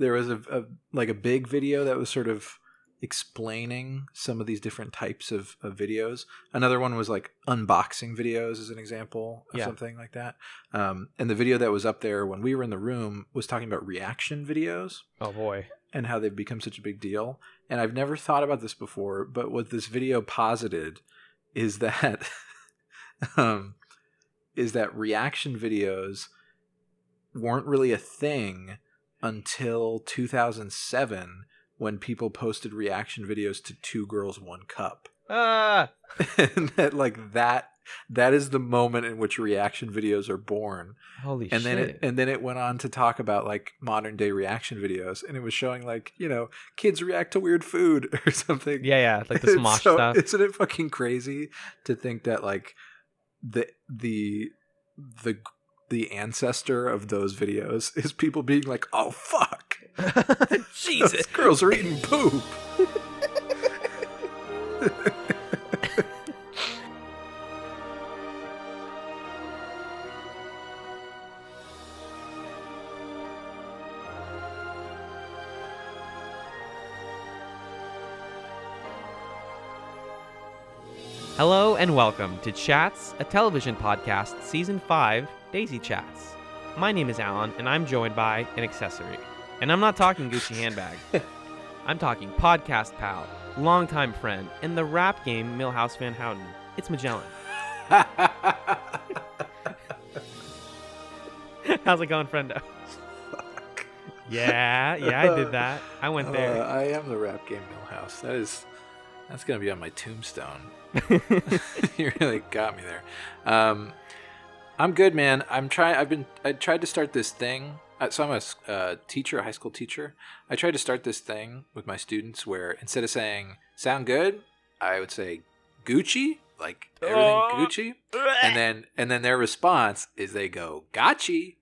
there was a, a like a big video that was sort of explaining some of these different types of, of videos. Another one was like unboxing videos, as an example of Yeah. something like that. Um, and the video that was up there when we were in the room was talking about reaction videos Oh boy. and how they've become such a big deal. And I've never thought about this before, but what this video posited is that um, is that reaction videos weren't really a thing until 2007 when people posted reaction videos to Two Girls One Cup. Ah. and that like that that is the moment in which reaction videos are born Holy and shit. then it and then it went on to talk about like modern day reaction videos and it was showing like you know kids react to weird food or something yeah, yeah, like the Smosh so- stuff. isn't it fucking crazy to think that like the the the the ancestor of those videos is people being like oh fuck Jesus. girls are eating poop Hello and welcome to Chats, a television podcast, season 5, Daisy Chats. My name is Alan, and I'm joined by an accessory. And I'm not talking Gucci handbag. I'm talking podcast pal, longtime friend, and the rap game Milhouse Van Houten. It's Magellan. How's it going, friendo? Yeah, yeah, I did that. I went there. Uh, I am the rap game Milhouse. That is, that's gonna be on my tombstone. you really got me there. Um, I'm good, man. I'm trying. I've been. I tried to start this thing. Uh, so I'm a uh, teacher, a high school teacher. I tried to start this thing with my students where instead of saying "sound good," I would say "Gucci," like everything Oh. Gucci, and then and then their response is they go "Gotchi."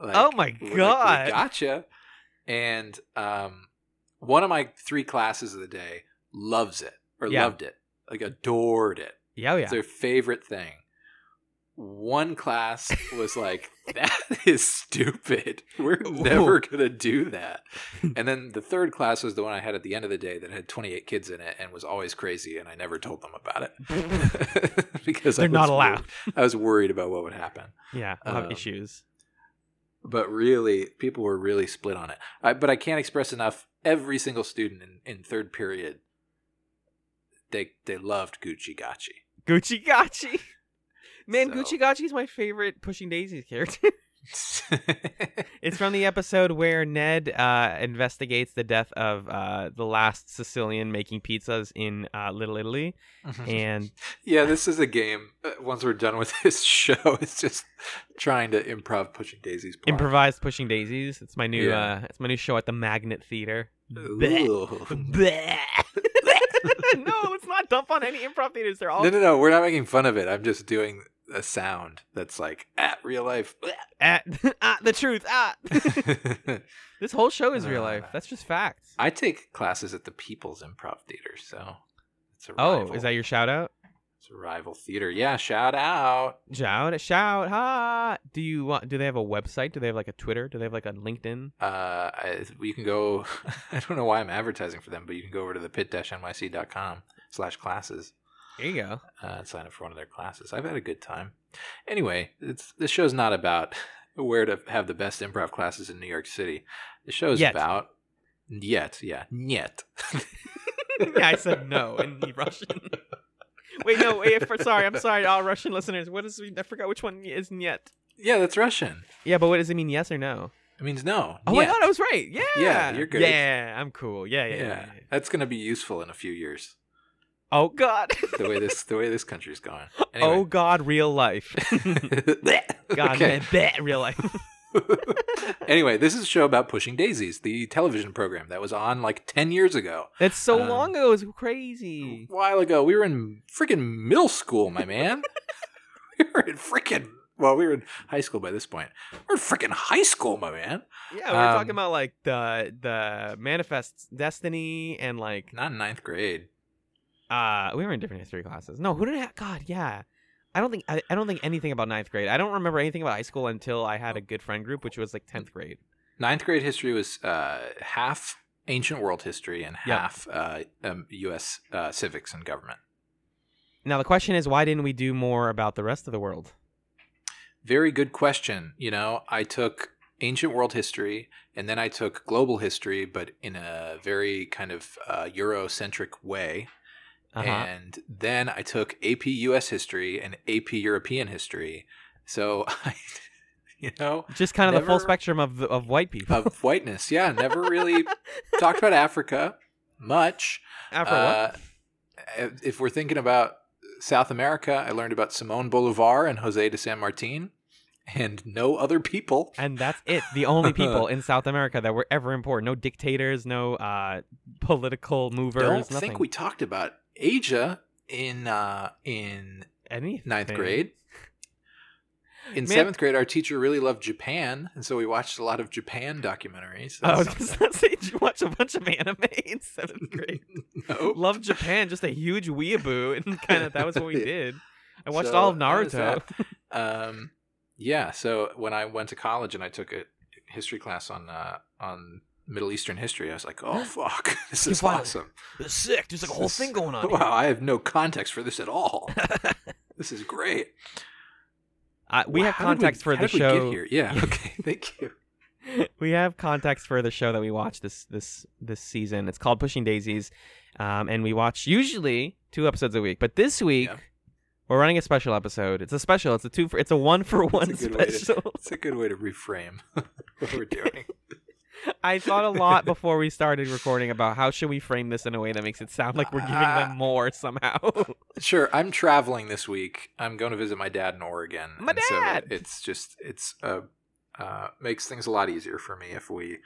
Like, Oh my like, God. gotcha. And um, one of my three classes of the day loves it or Yeah. loved it, like adored it. yeah, oh, yeah. It's their favorite thing. One class was like, "That is stupid. We're never gonna do that." And then the third class was the one I had at the end of the day that had 28 kids in it and was always crazy, and I never told them about it because They're not allowed. wor- I was worried about what would happen Yeah, I'll have Um, issues. but really people were really split on it I, but i can't express enough every single student in, in third period they they loved gucci gachi Gucci Gachi. Man, So- Gucci Gachi is my favorite Pushing Daisies character. it's from the episode where Ned uh, investigates the death of uh, the last Sicilian making pizzas in uh, Little Italy, and yeah this is a game uh, once we're done with this show it's just trying to improv pushing daisies plot. improvised Pushing Daisies. It's my new Yeah. uh, it's my new show at the Magnet Theater. Bleh. Bleh. no, it's not dump on any improv theaters. They're all no no no we're not making fun of it i'm just doing a sound that's like at real life at ah, the truth. Ah, this whole show is real life. Uh, That's just facts. i take classes at the people's improv theater so it's a real Oh, rival. is that your shout out? It's a rival theater. Yeah, shout out. Shout, shout, ha! Do you want? Do they have a website? Do they have like a Twitter? Do they have like a LinkedIn? Uh, I, you can go. I don't know why I'm advertising for them, but you can go over to the pit-nyc.com slash classes There you go. uh, and sign up for one of their classes. I've had a good time. Anyway, it's this show's not about where to have the best improv classes in New York City. The show's Yet. about yet, yeah, yet. yeah, I said no in Russian. wait, no, wait. For, sorry, I'm sorry, all Russian listeners. What is? I forgot which one is yet. yeah, that's Russian. Yeah, but what does it mean? Yes or no? It means no. Oh my Nyet. god, I was right. Yeah. Yeah, you're good. Yeah, I'm cool. Yeah, yeah. Yeah, yeah, that's gonna be useful in a few years. Oh god. The way this, the way this country's going. Oh god, real life. God, Okay. man, bleh, real life. anyway, this is a show about Pushing Daisies, the television program that was on like 10 years ago. That's so Um, long ago. It's crazy. A while ago. We were in freaking middle school, my man. we were in freaking, well, we were in high school by this point. We're in freaking high school, my man. Yeah, we were talking Um, about like the the manifest destiny and like Not in ninth grade. uh we were in different history classes. No, who did I? God, yeah. I don't think I, I don't think anything about ninth grade. I don't remember anything about high school until I had a good friend group, which was like tenth grade. ninth grade history was uh, half ancient world history and Yep. half uh, um, U.S. Uh, civics and government. Now the question is, why didn't we do more about the rest of the world? Very good question. You know, I took ancient world history and then I took global history, but in a very kind of uh, Eurocentric way. Uh-huh. And then I took AP US history and AP European history. So I, you know, Just kind of the full spectrum of of white people. of whiteness. Yeah, never really talked about Africa much. What? Uh, if we're thinking about South America, I learned about Simon Bolivar and Jose de San Martin, and no other people. And that's it. The only people in South America that were ever important. No dictators, no uh, political movers. Don't nothing. think we talked about Asia in uh, in Anything. ninth grade. In Man- seventh grade, our teacher really loved Japan, and so we watched a lot of Japan documentaries. I was That's something. say, you watch a bunch of anime in seventh grade? no. Love Japan, just a huge weeaboo, and kind of that was what we did. I watched So, all of Naruto. um, yeah. So when I went to college and I took a history class on uh, on Middle Eastern history, I was like, "Oh fuck, this is finally- awesome! It's sick. There's like a whole This thing going on. Wow, I have no context for this at all. this is great. Uh, we Wow, have did we- context for the show. here? Yeah. Okay. Thank you. we have context for the show that we watched this this this season. It's called Pushing Daisies, um, and we watch usually two episodes a week. But this week Yeah. we're running a special episode. It's a special. It's a two. For, it's a one for one way to- special. It's a good way to reframe what we're doing. I thought a lot before we started recording about how should we frame this in a way that makes it sound like we're giving them more somehow. Sure, I'm traveling this week. I'm going to visit my dad in Oregon. My and so dad! it's just it's uh, uh makes things a lot easier for me if we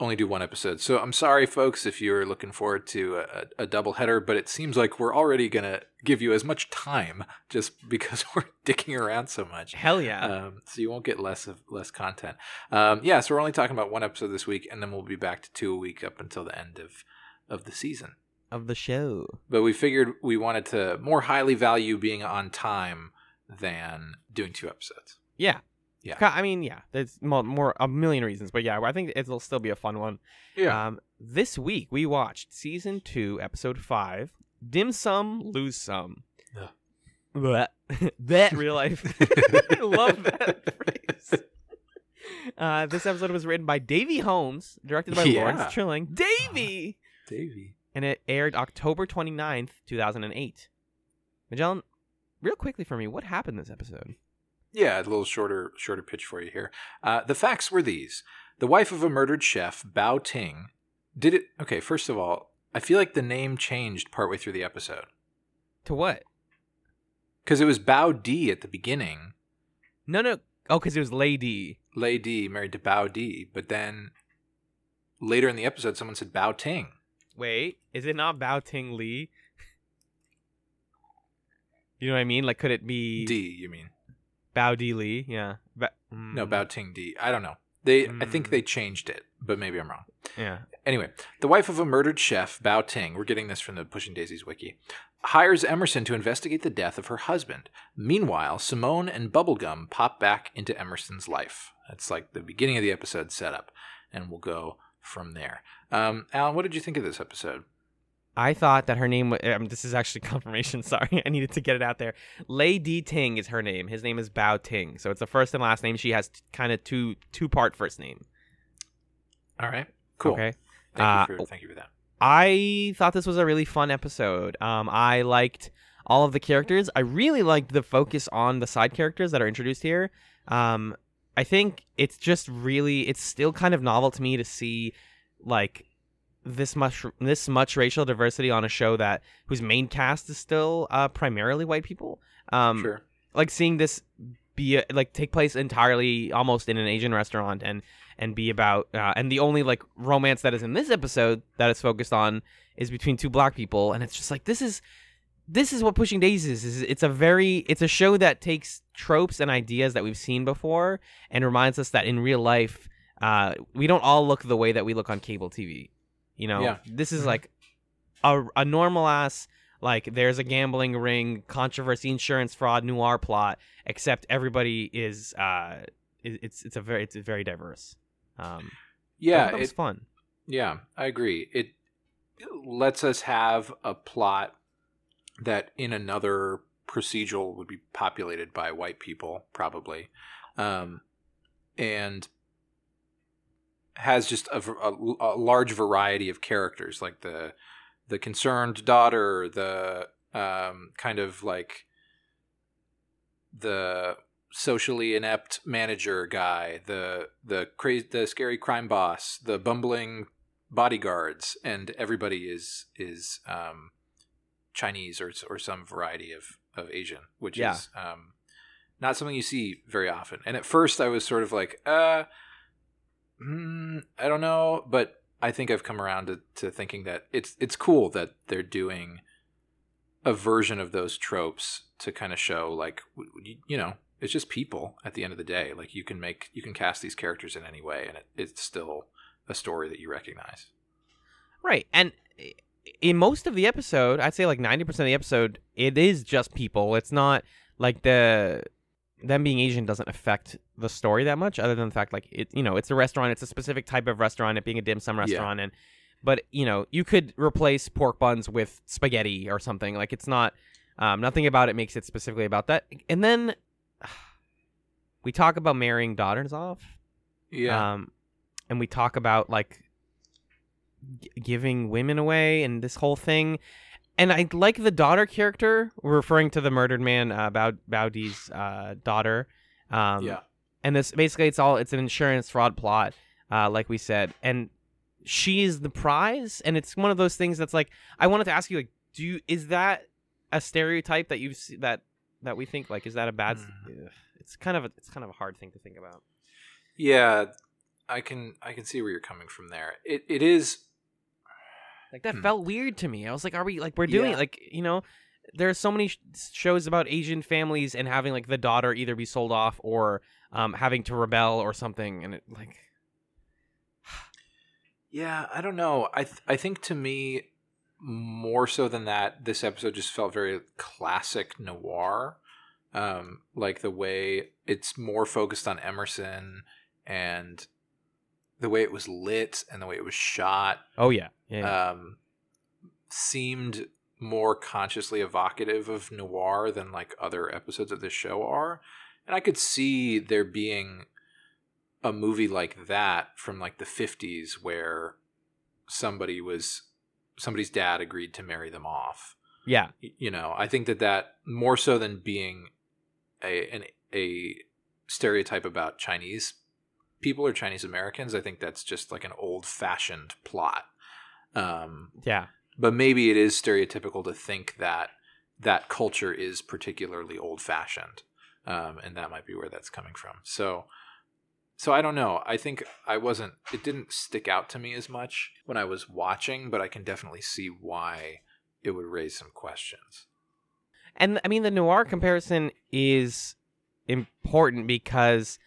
only do one episode. So I'm sorry, folks, if you're looking forward to a, a double header, but it seems like we're already gonna give you as much time just because we're dicking around so much. Hell yeah! Um, so you won't get less of less content. Um, yeah, so we're only talking about one episode this week, and then we'll be back to two a week up until the end of of the season of the show. but we figured we wanted to more highly value being on time than doing two episodes. Yeah. Yeah. I mean, yeah. There's more, more a million reasons, but yeah, I think it'll still be a fun one. Um, this week we watched season two, episode five, Dim Sum, Lose Some. Blech. that real life. I love that phrase. Uh, this episode was written by Davey Holmes, directed by Yeah. Lawrence Trilling. Davey! Davey. And it aired October 29th, 2008. Magellan, real quickly for me, what happened this episode? Yeah, a little shorter shorter pitch for you here. Uh, the facts were these: the wife of a murdered chef, Bao Ting, did it. Okay, first of all, I feel like the name changed partway through the episode To what? because it was Bao Di at the beginning. No, no. Oh, because it was Lady. Lei Di married to Bao Di, but then later in the episode, someone said Bao Ting. Wait, is it not Bao Ting Lee? You know what I mean? Like, could it be Di, you mean? Bao Di Li. Yeah. Ba- No, mm, Bao Ting Di. I don't know. They, I think Mm. they changed it, but maybe I'm wrong. Yeah. Anyway, the wife of a murdered chef, Bao Ting, we're getting this from the Pushing Daisies wiki, hires Emerson to investigate the death of her husband. Meanwhile, Simone and Bubblegum pop back into Emerson's life. That's like the beginning of the episode setup, and we'll go from there. Um, Alan, what did you think of this episode? I thought that her name. Um, this is actually confirmation. Sorry, I needed to get it out there. Lei Di Ting is her name. His name is Bao Ting. So it's a first and last name. She has t- kind of two two part first name. All right, cool. Okay. Thank, Uh, you for, thank you for that. I thought this was a really fun episode. Um, I liked all of the characters. I really liked the focus on the side characters that are introduced here. Um, I think it's just really, it's still kind of novel to me to see like this much this much racial diversity on a show that whose main cast is still uh, primarily white people. Um, sure. like seeing this be a, like take place entirely almost in an Asian restaurant and and be about uh, and the only like romance that is in this episode that is focused on is between two black people and it's just like this is this is what pushing daisies is it's a very it's a show that takes tropes and ideas that we've seen before and reminds us that in real life uh, we don't all look the way that we look on cable tv you know Yeah. this is Mhm. like a, a normal ass like there's a gambling ring controversy insurance fraud noir plot except everybody is uh it- it's it's a very it's very diverse um Yeah, it's it, fun. yeah, I agree. It lets us have a plot that in another procedural would be populated by white people, probably, um, and has just a large variety of characters, like the the concerned daughter, the um, kind of like the socially inept manager guy, the the crazy, the scary crime boss, the bumbling bodyguards, and everybody is is um, Chinese or or some variety of of Asian, which Yeah. is um, not something you see very often. And at first, I was sort of like, uh, mm, I don't know, but I think I've come around to, to thinking that it's it's cool that they're doing a version of those tropes to kind of show like w- you know it's just people at the end of the day like you can make you can cast these characters in any way and it, it's still a story that you recognize Right. And in most of the episode, I'd say like 90% of the episode, it is just people. It's not like the them being Asian doesn't affect the story that much other than the fact like it you know, it's a restaurant, it's a specific type of restaurant, it being a dim sum restaurant and but you know, you could replace pork buns with spaghetti or something. Like it's not um nothing about it makes it specifically about that. And then we talk about marrying daughters off. yeah Um, and we talk about like g- giving women away and this whole thing. And I like the daughter character. Referring to the murdered man, uh, Bao Baodi's uh, daughter. Um, yeah And this basically it's all it's an insurance fraud plot, uh, like we said. And she is the prize. And it's one of those things that's like I wanted to ask you like, do you is that a stereotype that you see that that we think like is that a bad? Mm. It's kind of a, it's kind of a hard thing to think about. yeah i can i can see where you're coming from there it it is Like that Hmm. felt weird to me. I was like, are we like we're doing Yeah. like you know, there are so many sh- shows about Asian families and having like the daughter either be sold off or um having to rebel or something, and it like Yeah, I don't know. I th- I think to me, more so than that, this episode just felt very classic noir. Um, like the way it's more focused on Emerson and the way it was lit and the way it was shot oh yeah yeah, yeah. um, seemed more consciously evocative of noir than like other episodes of this show are. And I could see there being a movie like that from like the 50s where somebody was somebody's dad agreed to marry them off. yeah You know, I think that that more so than being a an, a stereotype about Chinese people or Chinese Americans, I think that's just like an old-fashioned plot. Um, yeah. but maybe it is stereotypical to think that that culture is particularly old fashioned um, and that might be where that's coming from. So so i don't know. I think i wasn't it didn't stick out to me as much when i was watching but i can definitely see why it would raise some questions. And I mean, the noir comparison is important because,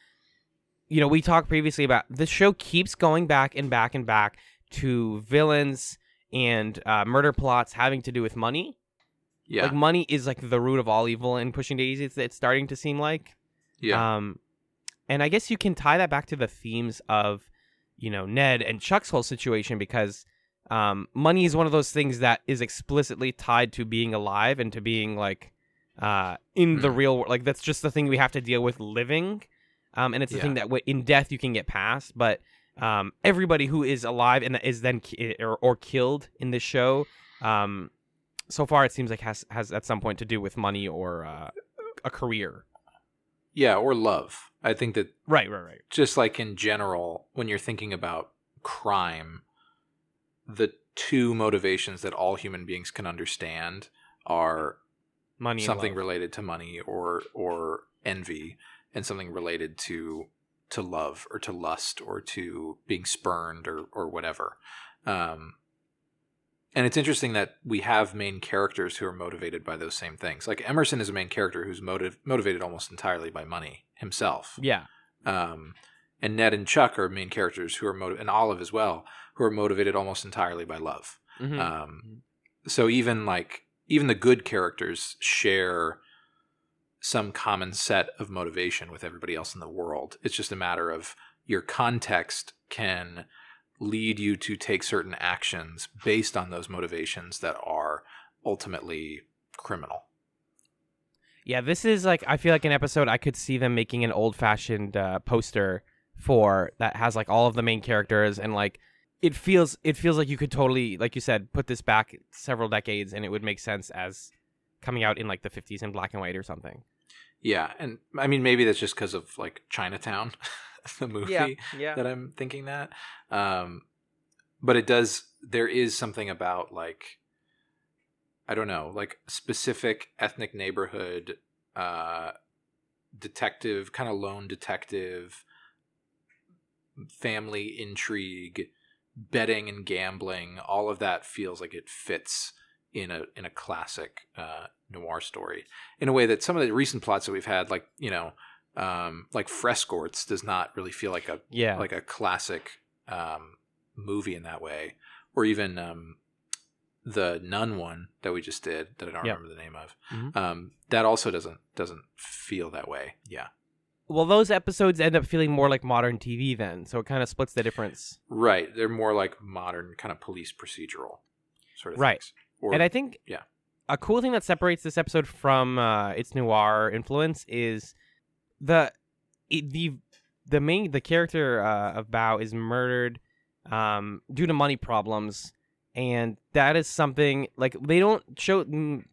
you know, we talked previously about the show keeps going back and back and back to villains and uh, murder plots having to do with money. yeah Like money is like the root of all evil in Pushing Daisies. It's, it's starting to seem like. yeah Um, and I guess you can tie that back to the themes of, you know, Ned and Chuck's whole situation because um, money is one of those things that is explicitly tied to being alive and to being like uh, in the Hmm. real world. Like that's just the thing we have to deal with living. Um, and it's the Yeah. thing that w- in death you can get past, but um, everybody who is alive and is then ki- or, or killed in this show, um, so far it seems like has has at some point to do with money or uh, a career. yeah or love i think that Right, right, right. just like in general, when you're thinking about crime, the two motivations that all human beings can understand are Money, something related to money or or envy, and something related to to love or to lust or to being spurned or or whatever. Um, and it's interesting that we have main characters who are motivated by those same things. Like Emerson is a main character who's motiv- motivated almost entirely by money himself Yeah. um, and Ned and Chuck are main characters who are motivated, and Olive as well, who are motivated almost entirely by love. Mhm. Um, so even like even the good characters share some common set of motivation with everybody else in the world. It's just a matter of your context can lead you to take certain actions based on those motivations that are ultimately criminal. Yeah, this is like I feel like an episode I could see them making an old fashioned uh, poster for that has like all of the main characters and like it feels it feels like you could totally like you said put this back several decades and it would make sense as coming out in like the 50s in black and white or something. Yeah, and I mean maybe that's just because of like Chinatown, the movie Yeah, yeah. that I'm thinking that. Um, but it does. There is something about like I don't know, like specific ethnic neighborhood, uh, detective, kind of lone detective, family intrigue, betting and gambling. All of that feels like it fits in a in a classic uh, noir story in a way that some of the recent plots that we've had, like you know, um, like Frescorts, does not really feel like a Yeah. like a classic um, movie in that way, or even um, the Nun one that we just did that I don't Yep. remember the name of. Mhm. Um, that also doesn't doesn't feel that way. Yeah, well, those episodes end up feeling more like modern TV then, so it kind of splits the difference. right. They're more like modern kind of police procedural sort of Right. things. Or, and I think yeah. a cool thing that separates this episode from uh, its noir influence is the it, the the main the character uh, of Bao is murdered um, due to money problems, and that is something like they don't show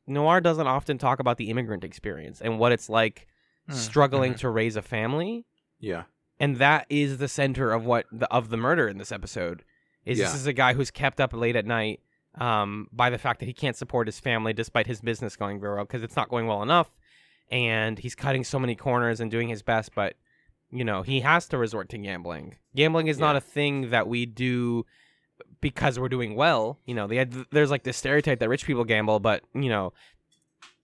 noir doesn't often talk about the immigrant experience and what it's like Mm, struggling mhm. to raise a family yeah, and that is the center of what the, of the murder in this episode is this is a guy who's kept up late at night um, by the fact that he can't support his family despite his business going very well because it's not going well enough. And he's cutting so many corners and doing his best but you know he has to resort to gambling. Gambling is not a thing that we do because we're doing well. You know had, there's like this stereotype that rich people gamble but you know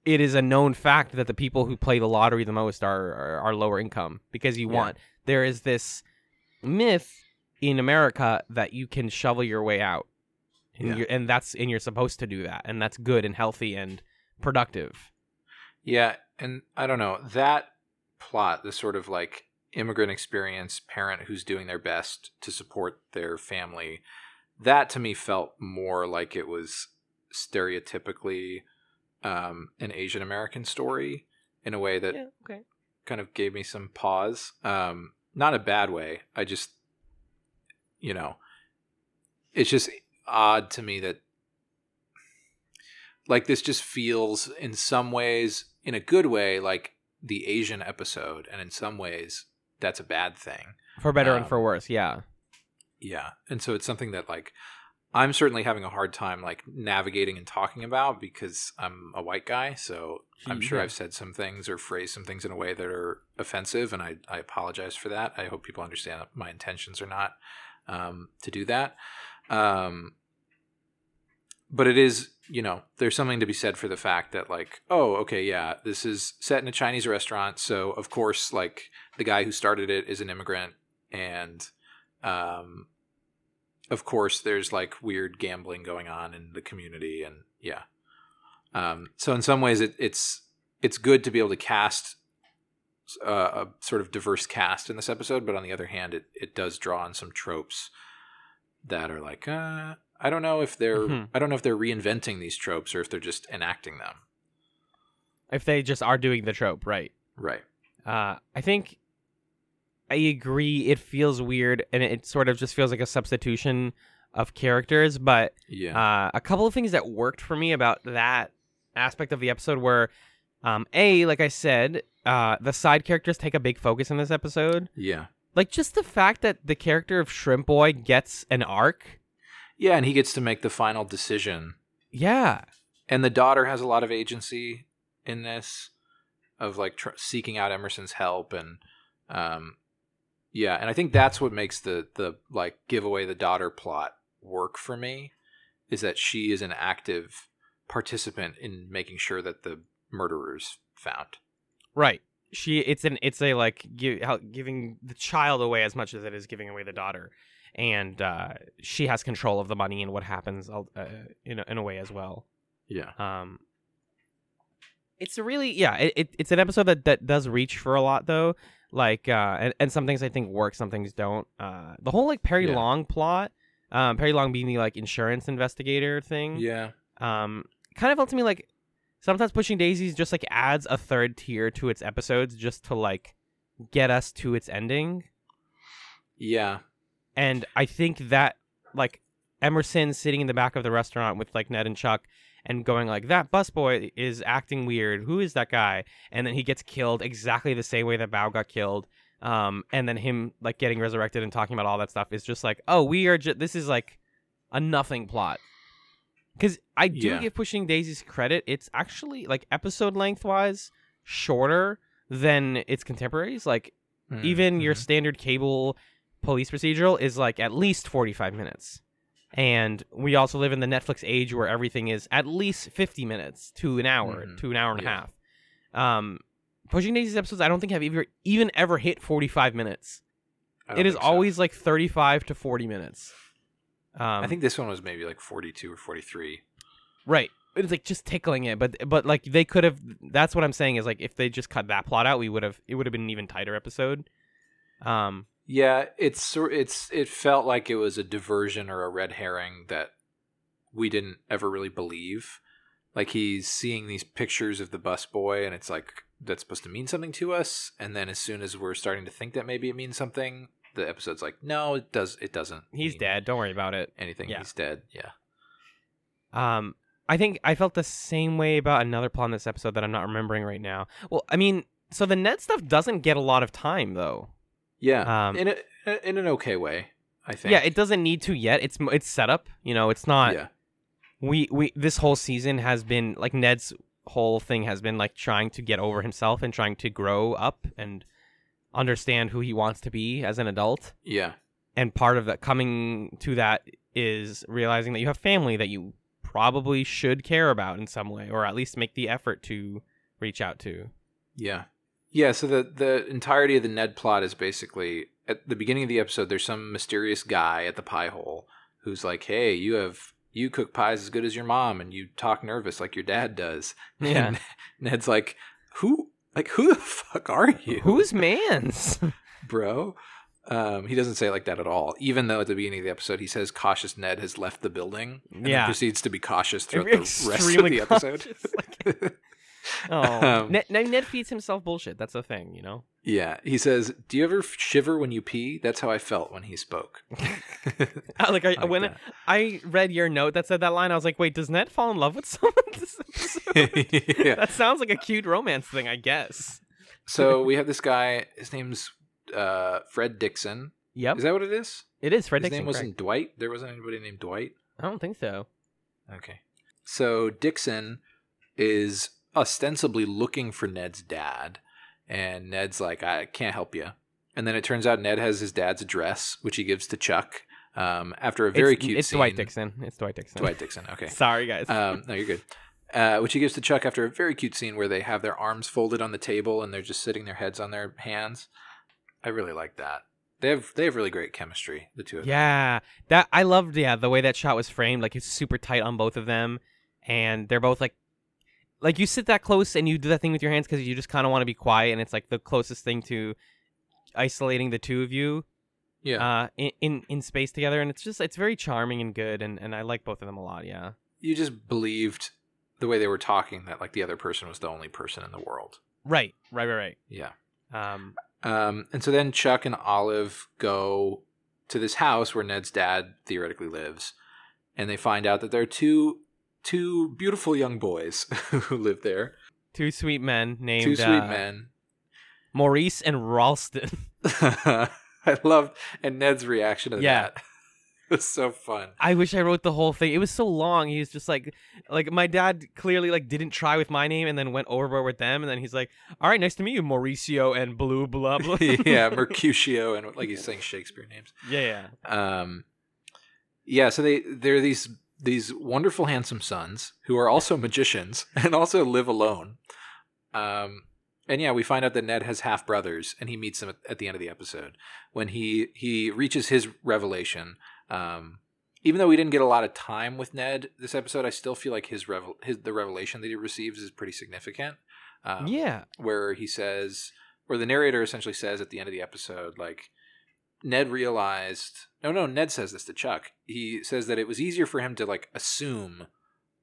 it is a known fact that the people who play the lottery the most are are, are lower income because you Yeah. want there is this myth in America that you can shovel your way out, and, Yeah. you're, and that's and you're supposed to do that, and that's good and healthy and productive. yeah, and I don't know that plot, the sort of like immigrant experience parent who's doing their best to support their family. That to me felt more like it was stereotypically um, an Asian American story in a way that okay. kind of gave me some pause. Um, not a bad way. I just, you know, it's just odd to me that, like, this just feels in some ways, in a good way, like the Asian episode, and in some ways, that's a bad thing. For better and Um, for worse, yeah. Yeah. And so it's something that, like, I'm certainly having a hard time, like, navigating and talking about because I'm a white guy. So I'm sure I've said some things or phrased some things in a way that are offensive, and I, I apologize for that. I hope people understand that my intentions are not um, to do that. Um, but it is, you know, there's something to be said for the fact that, like, oh, okay, yeah, this is set in a Chinese restaurant. So, of course, like, the guy who started it is an immigrant. And, um, of course, there's like weird gambling going on in the community. And yeah. Um, so in some ways, it, it's it's good to be able to cast uh, a sort of diverse cast in this episode, but on the other hand, it it does draw on some tropes that are like, uh, I don't know if they're Mhm. I don't know if they're reinventing these tropes or if they're just enacting them. If they just are doing the trope, right? Right. Uh, I think I agree. It feels weird, and it sort of just feels like a substitution of characters. But Yeah. uh, a couple of things that worked for me about that aspect of the episode were, um, a like I said, uh, the side characters take a big focus in this episode. yeah. Like just the fact that the character of Shrimp Boy gets an arc. Yeah, and he gets to make the final decision Yeah, and the daughter has a lot of agency in this of like tr- seeking out emerson's help and um yeah and i think that's what makes the the like give away the daughter plot work for me is that she is an active participant in making sure that the murderer's found right. She it's an it's a like gi- how- giving the child away as much as it is giving away the daughter, and uh, she has control of the money and what happens uh, in a, in a way as well. yeah Um, it's a really yeah. It, it it's an episode that that does reach for a lot though. Like uh, and, and some things I think work, some things don't. Uh, the whole like Perry Yeah. Long plot Um, Perry Long being the like insurance investigator thing. Yeah. Um, kind of felt to me like sometimes Pushing Daisies just like adds a third tier to its episodes just to like get us to its ending. Yeah. And I think that like Emerson sitting in the back of the restaurant with like Ned and Chuck and going like that busboy is acting weird. Who is that guy? And then he gets killed exactly the same way that Bao got killed. Um, and then him like getting resurrected and talking about all that stuff is just like, oh, we are just this is like a nothing plot. Because I do Yeah. give Pushing Daisies credit. It's actually like episode lengthwise shorter than its contemporaries. Like Mm, even your mhm. standard cable police procedural is like at least 45 minutes and we also live in the netflix age where everything is at least 50 minutes to an hour Mhm. to an hour and a half um pushing daisies episodes i don't think have even, even ever hit 45 minutes it is so. always like 35 to 40 minutes um I think this one was maybe like 42 or 43. right it's like just tickling it but but like they could have that's what i'm saying is like if they just cut that plot out we would have it would have been an even tighter episode um Yeah, it's it's it felt like it was a diversion or a red herring that we didn't ever really believe. Like he's seeing these pictures of the busboy, and it's like that's supposed to mean something to us. And then as soon as we're starting to think that maybe it means something, the episode's like, no, it does. It doesn't. he's dead don't worry about it Anything? Yeah. He's dead. Yeah. Um, I think I felt the same way about another plot in this episode that I'm not remembering right now. Well, I mean, so the Ned stuff doesn't get a lot of time though. Yeah. Um, in a in an okay way, I think. Yeah, it doesn't need to yet. It's it's set up. You know, it's not. yeah. We we this whole season has been like Ned's whole thing has been like trying to get over himself and trying to grow up and understand who he wants to be as an adult. Yeah. And part of that coming to that is realizing that you have family that you probably should care about in some way, or at least make the effort to reach out to. Yeah. Yeah, so the the entirety of the Ned plot is basically at the beginning of the episode there's some mysterious guy at the pie hole who's like, "Hey, you have you cook pies as good as your mom and you talk nervous like your dad does." Yeah. And Ned's like, "Who like who the fuck are you?" Who's man's? bro? Um, he doesn't say it like that at all. Even though at the beginning of the episode he says cautious Ned has left the building and then Yeah. proceeds to be cautious throughout the rest of the episode. like- oh, Um, Ned, Ned Ned feeds himself bullshit. That's the thing, you know. Yeah, he says, "Do you ever shiver when you pee?" That's how I felt when he spoke. Like I, Like when that. I read your note that said that line, I was like, wait, does Ned fall in love with someone? this episode? yeah. That sounds like a cute romance thing, I guess. So we have this guy. His name's uh, Fred Dixon. Yep, Is that what it is? it is Fred his Dixon. name wasn't correct. Dwight. There wasn't anybody named Dwight. I don't think so. Okay. So Dixon is ostensibly looking for Ned's dad, and Ned's like, "I can't help you." And then it turns out Ned has his dad's address, which he gives to Chuck. Um, after a very it's, cute It's scene. Dwight Dixon. It's Dwight Dixon. Dwight Dixon. Okay. Sorry, guys. Um, no, you're good. Uh, which he gives to Chuck after a very cute scene where they have their arms folded on the table and they're just sitting their heads on their hands. I really like that. They have they have really great chemistry, the two of them. Yeah, that I loved. Yeah, the way that shot was framed, like it's super tight on both of them, and they're both like, like you sit that close and you do that thing with your hands because you just kind of want to be quiet, and it's like the closest thing to isolating the two of you Yeah. uh, in, in in space together, and it's just it's very charming and good, and and I like both of them a lot. Yeah, you just believed the way they were talking that like the other person was the only person in the world. right, right, right, right. Yeah. Um, Um, and so then Chuck and Olive go to this house where Ned's dad theoretically lives, and they find out that there are two two beautiful young boys who live there. two sweet men named two sweet uh, men. Maurice and Ralston. I loved and Ned's reaction to Yeah. that. it was so fun. I wish I wrote the whole thing. It was so long. He was just like, like my dad clearly like didn't try with my name and then went overboard with them. And then he's like, "All right, nice to meet you, Mauricio and blue blah blah." yeah, Mercutio and like he's saying Shakespeare names. yeah, yeah. Um, yeah, so they they're these these wonderful handsome sons who are also magicians and also live alone. Um, and yeah, we find out that Ned has half brothers, and he meets them at, the end of the episode when he he reaches his revelation. Um, even though we didn't get a lot of time with Ned this episode, I still feel like his revel his the revelation that he receives is pretty significant. Um, yeah, where he says, where the narrator essentially says at the end of the episode, like, Ned realized. No, no, Ned says this to Chuck. He says that it was easier for him to like assume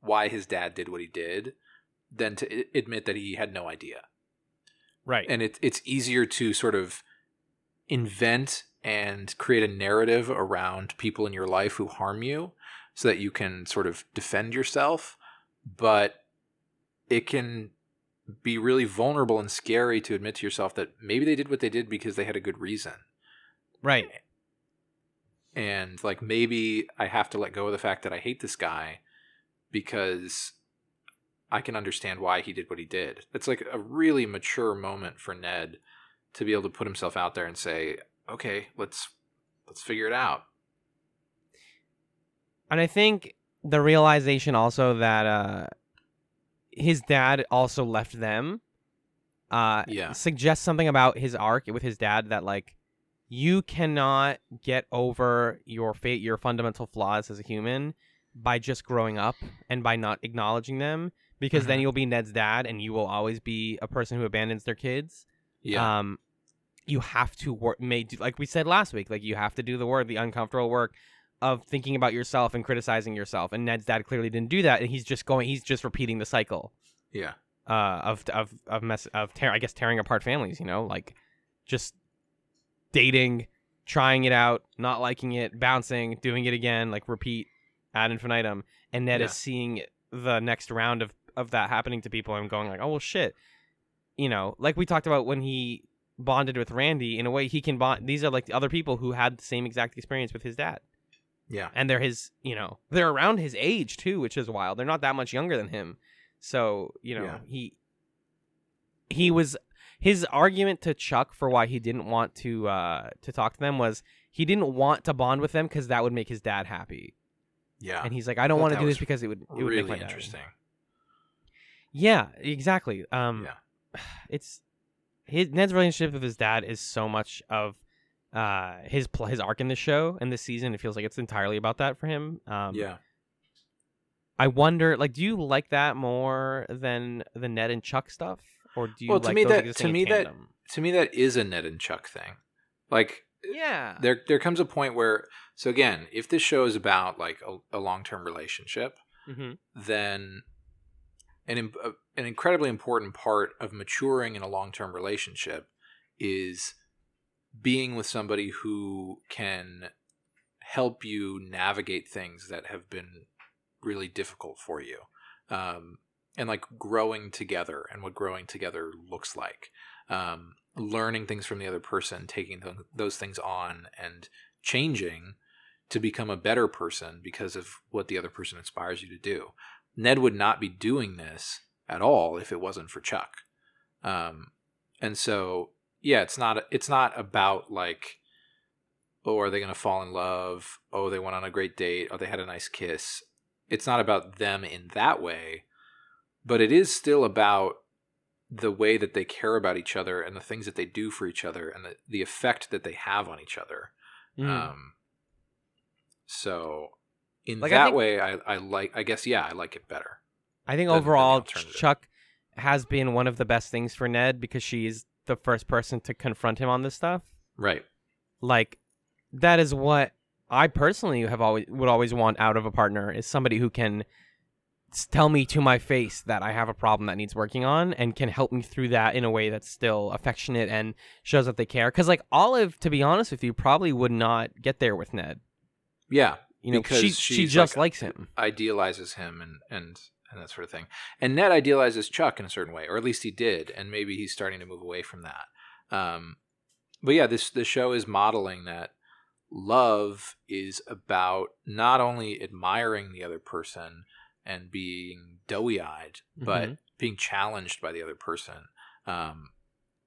why his dad did what he did than to admit that he had no idea. Right. And it, it's easier to sort of invent and create a narrative around people in your life who harm you so that you can sort of defend yourself. But it can be really vulnerable and scary to admit to yourself that maybe they did what they did because they had a good reason. Right. And like maybe I have to let go of the fact that I hate this guy because I can understand why he did what he did. It's like a really mature moment for Ned to be able to put himself out there and say, "Okay, let's let's figure it out." And I think the realization also that uh his dad also left them uh Yeah. suggests something about his arc with his dad that like you cannot get over your fate your fundamental flaws as a human by just growing up and by not acknowledging them because then Mhm. you'll be Ned's dad and you will always be a person who abandons their kids Yeah. um you have to work made like we said last week like you have to do the work the uncomfortable work of thinking about yourself and criticizing yourself and ned's dad clearly didn't do that and he's just going he's just repeating the cycle yeah. uh of of of mess of tear i guess tearing apart families you know like just dating trying it out not liking it bouncing doing it again like repeat ad infinitum and ned Yeah. is seeing the next round of of that happening to people and going like oh well shit you know like we talked about when he bonded with randy in a way he can bond these are like the other people who had the same exact experience with his dad Yeah. and they're his you know they're around his age too which is wild they're not that much younger than him so you know Yeah. he he was his argument to chuck for why he didn't want to uh to talk to them was he didn't want to bond with them because that would make his dad happy Yeah. and he's like i don't want to do this because it would it would really make my dad interesting. yeah exactly um Yeah. it's his ned's relationship with his dad is so much of uh his pl- his arc in the show and this season it feels like it's entirely about that for him um yeah. I wonder, like, do you like that more than the Ned and Chuck stuff, or do you Well, to like me that- to me that- To me, that is a Ned and Chuck thing. Like yeah, there, there comes a point where. So again, if this show is about like a, a long term relationship, hmm then an im- uh, an incredibly important part of maturing in a long term relationship is being with somebody who can help you navigate things that have been really difficult for you um, and like growing together and what growing together looks like. Um, learning things from the other person taking th- those things on and changing to become a better person because of what the other person inspires you to do. Ned would not be doing this at all if it wasn't for chuck. Um, and so yeah it's not it's not about like oh are they going to fall in love? Oh they went on a great date. Oh they had a nice kiss. It's not about them in that way but it is still about the way that they care about each other and the things that they do for each other and the, the effect that they have on each other Mm. um so in Like, I that think- way I, I like i guess yeah i like it better I think than- than overall alternative. Chuck has been one of the best things for Ned because she's the first person to confront him on this stuff. right Like, that is what I personally have always would always want out of a partner is somebody who can tell me to my face that I have a problem that needs working on and can help me through that in a way that's still affectionate and shows that they care. Because like Olive, to be honest with you, probably would not get there with Ned. yeah You know, Because she she just like- likes him. idealizes him and and and that sort of thing. And Ned idealizes Chuck in a certain way, or at least he did, and maybe he's starting to move away from that. Um, but yeah, this the show is modeling that love is about not only admiring the other person and being doughy eyed, but Mhm. being challenged by the other person, um,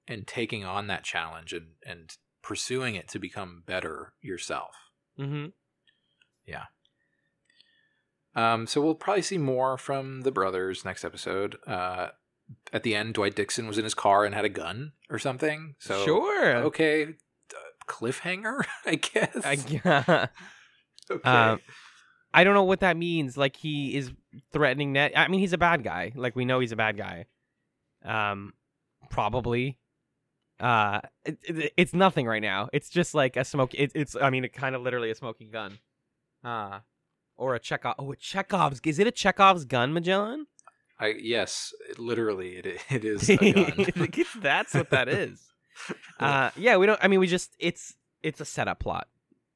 and taking on that challenge and and pursuing it to become better yourself. Mm-hmm. Yeah. Um, so we'll probably see more from the brothers next episode. Uh, at the end, Dwight Dixon was in his car and had a gun or something. So sure. okay, uh, cliffhanger, I guess. I, okay. Um, I don't know what that means. Like he is threatening Ned. I mean, he's a bad guy. Like we know he's a bad guy. Um, probably. Uh, it, it- it's nothing right now. It's just like a smoke. It, it's I mean, it kind of literally a smoking gun. Uh, or a Chekhov. Oh, a Chekhov's. Is it a Chekhov's gun, Magellan? I yes, it, literally, it it is a gun. That's what that is. Uh, yeah, we don't. I mean, we just it's it's a setup plot,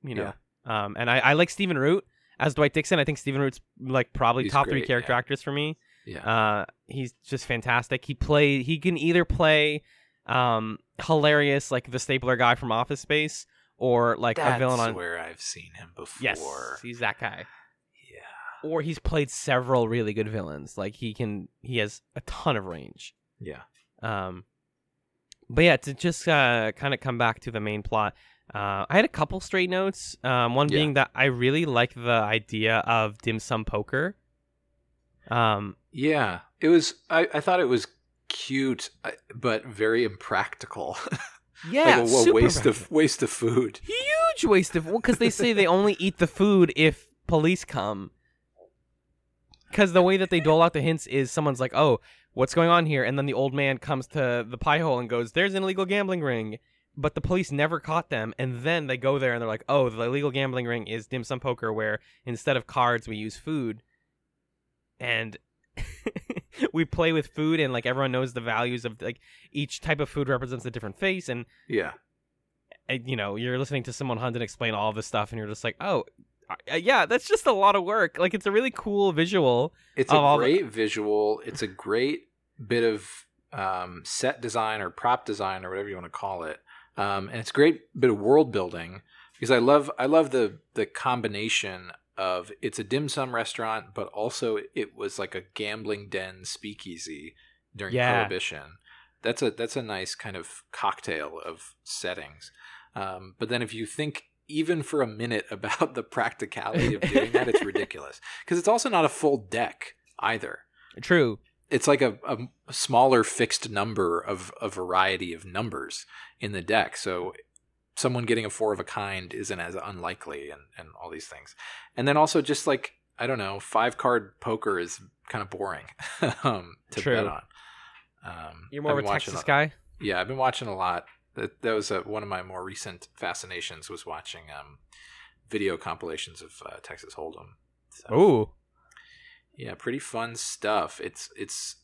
you know. Um, and I, I like Stephen Root as Dwight Dixon. I think Stephen Root's like probably He's top three character yeah. actors for me. yeah, Uh, he's just fantastic. He play he can either play um hilarious like the stapler guy from Office Space or like that's a villain on where I've seen him before. Yes, he's that guy. Yeah, Or he's played several really good villains. Like he can he has a ton of range. yeah, Um, but yeah, to just uh, kind of come back to the main plot, uh, I had a couple straight notes. Um, one Yeah. being that I really like the idea of dim sum poker. Um, yeah. It was. I I thought it was cute, but very impractical. yeah, like a, a waste practical. of waste of food. huge waste of because they say they only eat the food if police come. Because the way that they dole out the hints is someone's like, "Oh, what's going on here?" and then the old man comes to the pie hole and goes, "There's an illegal gambling ring." But the police never caught them, and then they go there and they're like, "Oh, the illegal gambling ring is dim sum poker, where instead of cards we use food." And we play with food, and like everyone knows the values of like each type of food represents a different face, and Yeah, uh, you know, you're listening to someone hunt and explain all this stuff, and you're just like, oh, yeah, that's just a lot of work. Like, it's a really cool visual. it's a all the- great visual. It's a great bit of um, set design or prop design or whatever you want to call it, um, and it's a great bit of world building because I love I love the the combination of it's a dim sum restaurant, but also it was like a gambling den speakeasy during Yeah. Prohibition. That's a that's a nice kind of cocktail of settings. Um, but then if you think even for a minute about the practicality of doing that, it's ridiculous because it's also not a full deck either. True. It's like a, a smaller fixed number of a variety of numbers in the deck. So someone getting a four of a kind isn't as unlikely and, and all these things. And then also just like, I don't know, five card poker is kind of boring um, to True. bet on. Um, You're more of a Texas a- guy. yeah, I've been watching a lot. That that was uh one of my more recent fascinations was watching um, video compilations of uh, Texas Hold'em. So, Ooh. Yeah, pretty fun stuff. It's it's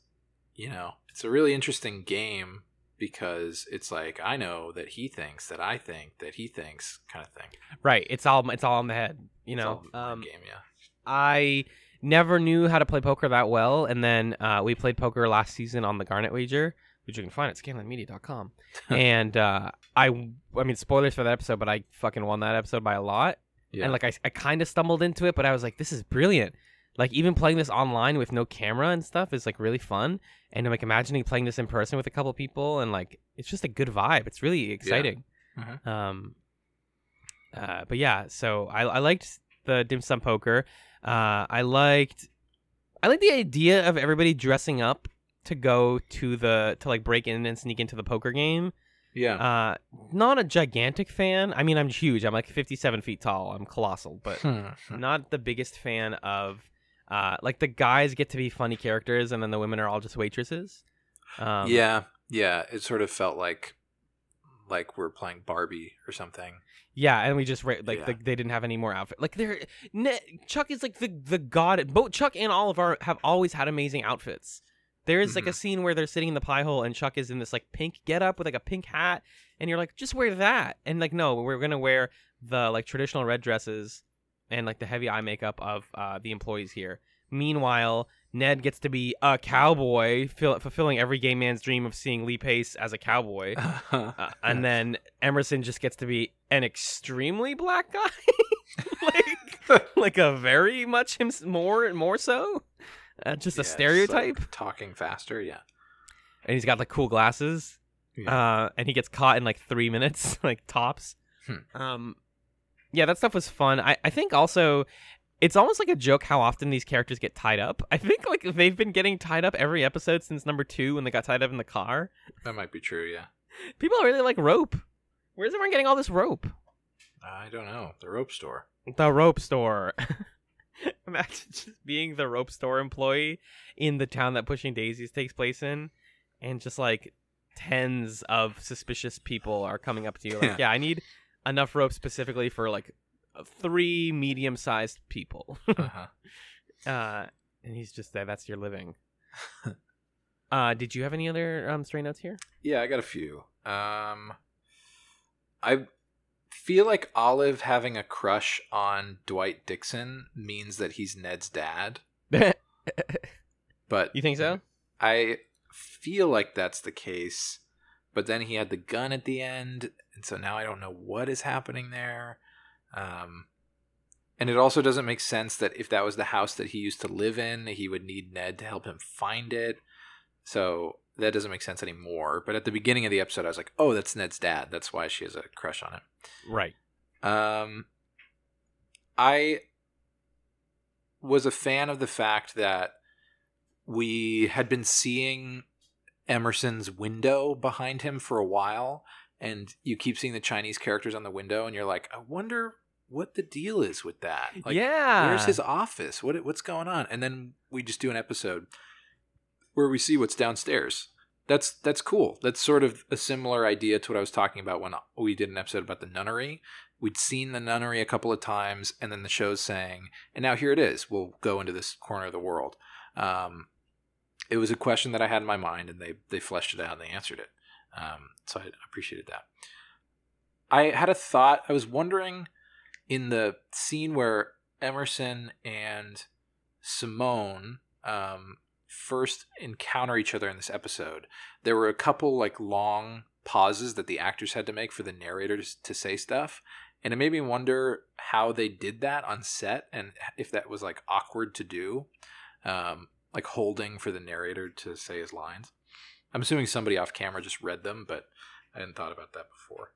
you know it's a really interesting game because it's like I know that he thinks that I think that he thinks kind of thing. Right. It's all it's all in the head. You know. Um, game, yeah. I never knew how to play poker that well, and then uh, we played poker last season on the Garnet Wager, which you can find at scanlandmedia.com. and uh, I, I mean, spoilers for that episode, but I fucking won that episode by a lot. Yeah, and like I, I kind of stumbled into it but i was like this is brilliant like even playing this online with no camera and stuff is like really fun. And i'm like imagining playing this in person with a couple people and like it's just a good vibe. It's really exciting. Mhm. um uh but yeah so i, I liked the dim sum poker. Uh i liked i like the idea of everybody dressing up to go to the to like break in and sneak into the poker game. Yeah. uh not a gigantic fan. I mean i'm huge. I'm like 57 feet tall. I'm colossal but not the biggest fan of uh like the guys get to be funny characters and then the women are all just waitresses um yeah, yeah. It sort of felt like like we're playing Barbie or something. yeah and we just like Yeah. the, they didn't have any more outfit like they're ne- chuck is like the the god both chuck and oliver have always had amazing outfits there is like a Mhm. scene where they're sitting in the pie hole and chuck is in this like pink getup with like a pink hat and you're like just wear that and like no we're gonna wear the like traditional red dresses and like the heavy eye makeup of uh, the employees here meanwhile ned gets to be a cowboy fill- fulfilling every gay man's dream of seeing lee pace as a cowboy uh, and then Emerson just gets to be an extremely black guy, like like a very much him more and more so, uh, just Yeah, a stereotype. like talking faster, yeah. and he's got like cool glasses, uh, and he gets caught in like three minutes, like tops. Hmm. Um, yeah, that stuff was fun. I I think also. It's almost like a joke how often these characters get tied up. I think like they've been getting tied up every episode since number two when they got tied up in the car. That might be true, yeah. People really like rope. Where's everyone getting all this rope? I don't know. The rope store. The rope store. Imagine just being the rope store employee in the town that Pushing Daisies takes place in, and just like tens of suspicious people are coming up to you like, Yeah. yeah, I need enough rope specifically for like three medium-sized people. Uh-huh. uh, and he's just there. That's your living. uh, did you have any other um stray notes here? Yeah, I got a few. Um, I feel like Olive having a crush on Dwight Dixon means that he's Ned's dad, but you think so? I feel like that's the case. But then he had the gun at the end, and so now I don't know what is happening there. Um, and it also doesn't make sense that if that was the house that he used to live in, he would need Ned to help him find it. So that doesn't make sense anymore. But at the beginning of the episode, I was like, "Oh, that's Ned's dad. That's why she has a crush on him." Right. Um, I was a fan of the fact that we had been seeing Emerson's window behind him for a while, and you keep seeing the Chinese characters on the window, and you're like, I wonder what the deal is with that. Like, yeah. where's his office? What what's going on? And then we just do an episode where we see what's downstairs. That's that's cool. That's sort of a similar idea to what I was talking about when we did an episode about the nunnery. We'd seen the nunnery a couple of times, and then the show's saying, and now here it is. We'll go into this corner of the world. Um, it was a question that I had in my mind, and they they fleshed it out and they answered it. Um, so I appreciated that. I had a thought. I was wondering in the scene where Emerson and Simone um, first encounter each other in this episode, there were a couple like long pauses that the actors had to make for the narrator to, to say stuff. And it made me wonder how they did that on set and if that was like awkward to do, um, like holding for the narrator to say his lines. I'm assuming somebody off camera just read them, but I hadn't thought about that before.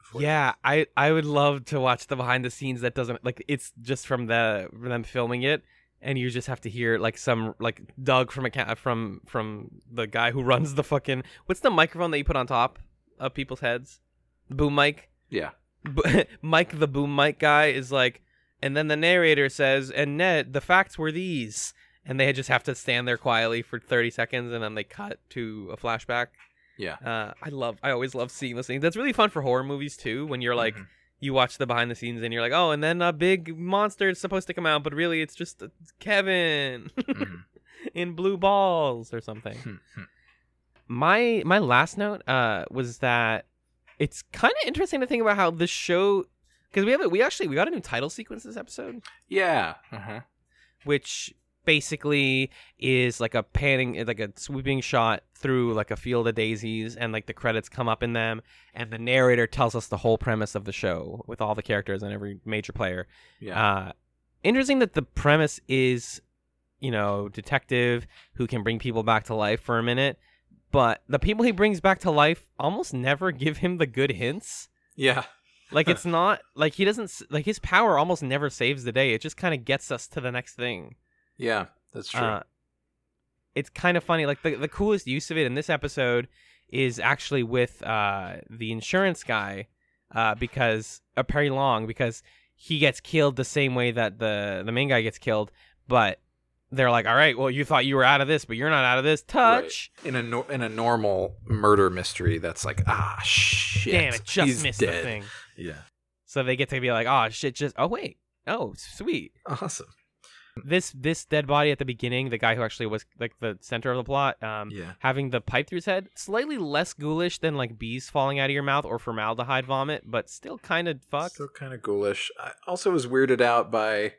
before Yeah, I I would love to watch the behind the scenes that doesn't like it's just from the from them filming it and you just have to hear like some like Doug from a from from the guy who runs the fucking what's the microphone that you put on top of people's heads? The boom mic. Yeah. B- Mike the boom mic guy is like and then the narrator says and Ned the facts were these and they just have to stand there quietly for 30 seconds and then they cut to a flashback. Yeah. Uh, I love, I always love seeing those things. That's really fun for horror movies too. When you're like, Mhm. you watch the behind the scenes and you're like, oh, and then a big monster is supposed to come out, but really it's just Kevin Mhm. in blue balls or something. Mhm. my my last note uh was that it's kind of interesting to think about how the show because we have it we actually we got a new title sequence this episode yeah. Uh-huh. which basically is like a panning like a sweeping shot through like a field of daisies and like the credits come up in them and the narrator tells us the whole premise of the show with all the characters and every major player Yeah. uh interesting that the premise is you know detective who can bring people back to life for a minute but the people he brings back to life almost never give him the good hints yeah. like it's not like he doesn't like his power almost never saves the day it just kind of gets us to the next thing Yeah. That's true. uh, it's kind of funny. Like the the coolest use of it in this episode is actually with uh, the insurance guy, uh, because uh, Perry Long, because he gets killed the same way that the the main guy gets killed, but they're like, all right, well, you thought you were out of this, but you're not out of this. Touch. in a nor- in a normal murder mystery, that's like ah shit. Damn it, just he's missed dead. the thing. Yeah. So they get to be like, oh shit, just oh wait, oh sweet. Awesome. This this dead body at the beginning, the guy who actually was like the center of the plot, um, Yeah. having the pipe through his head, slightly less ghoulish than like bees falling out of your mouth or formaldehyde vomit, but still kind of fucked. Still kind of ghoulish. I also was weirded out by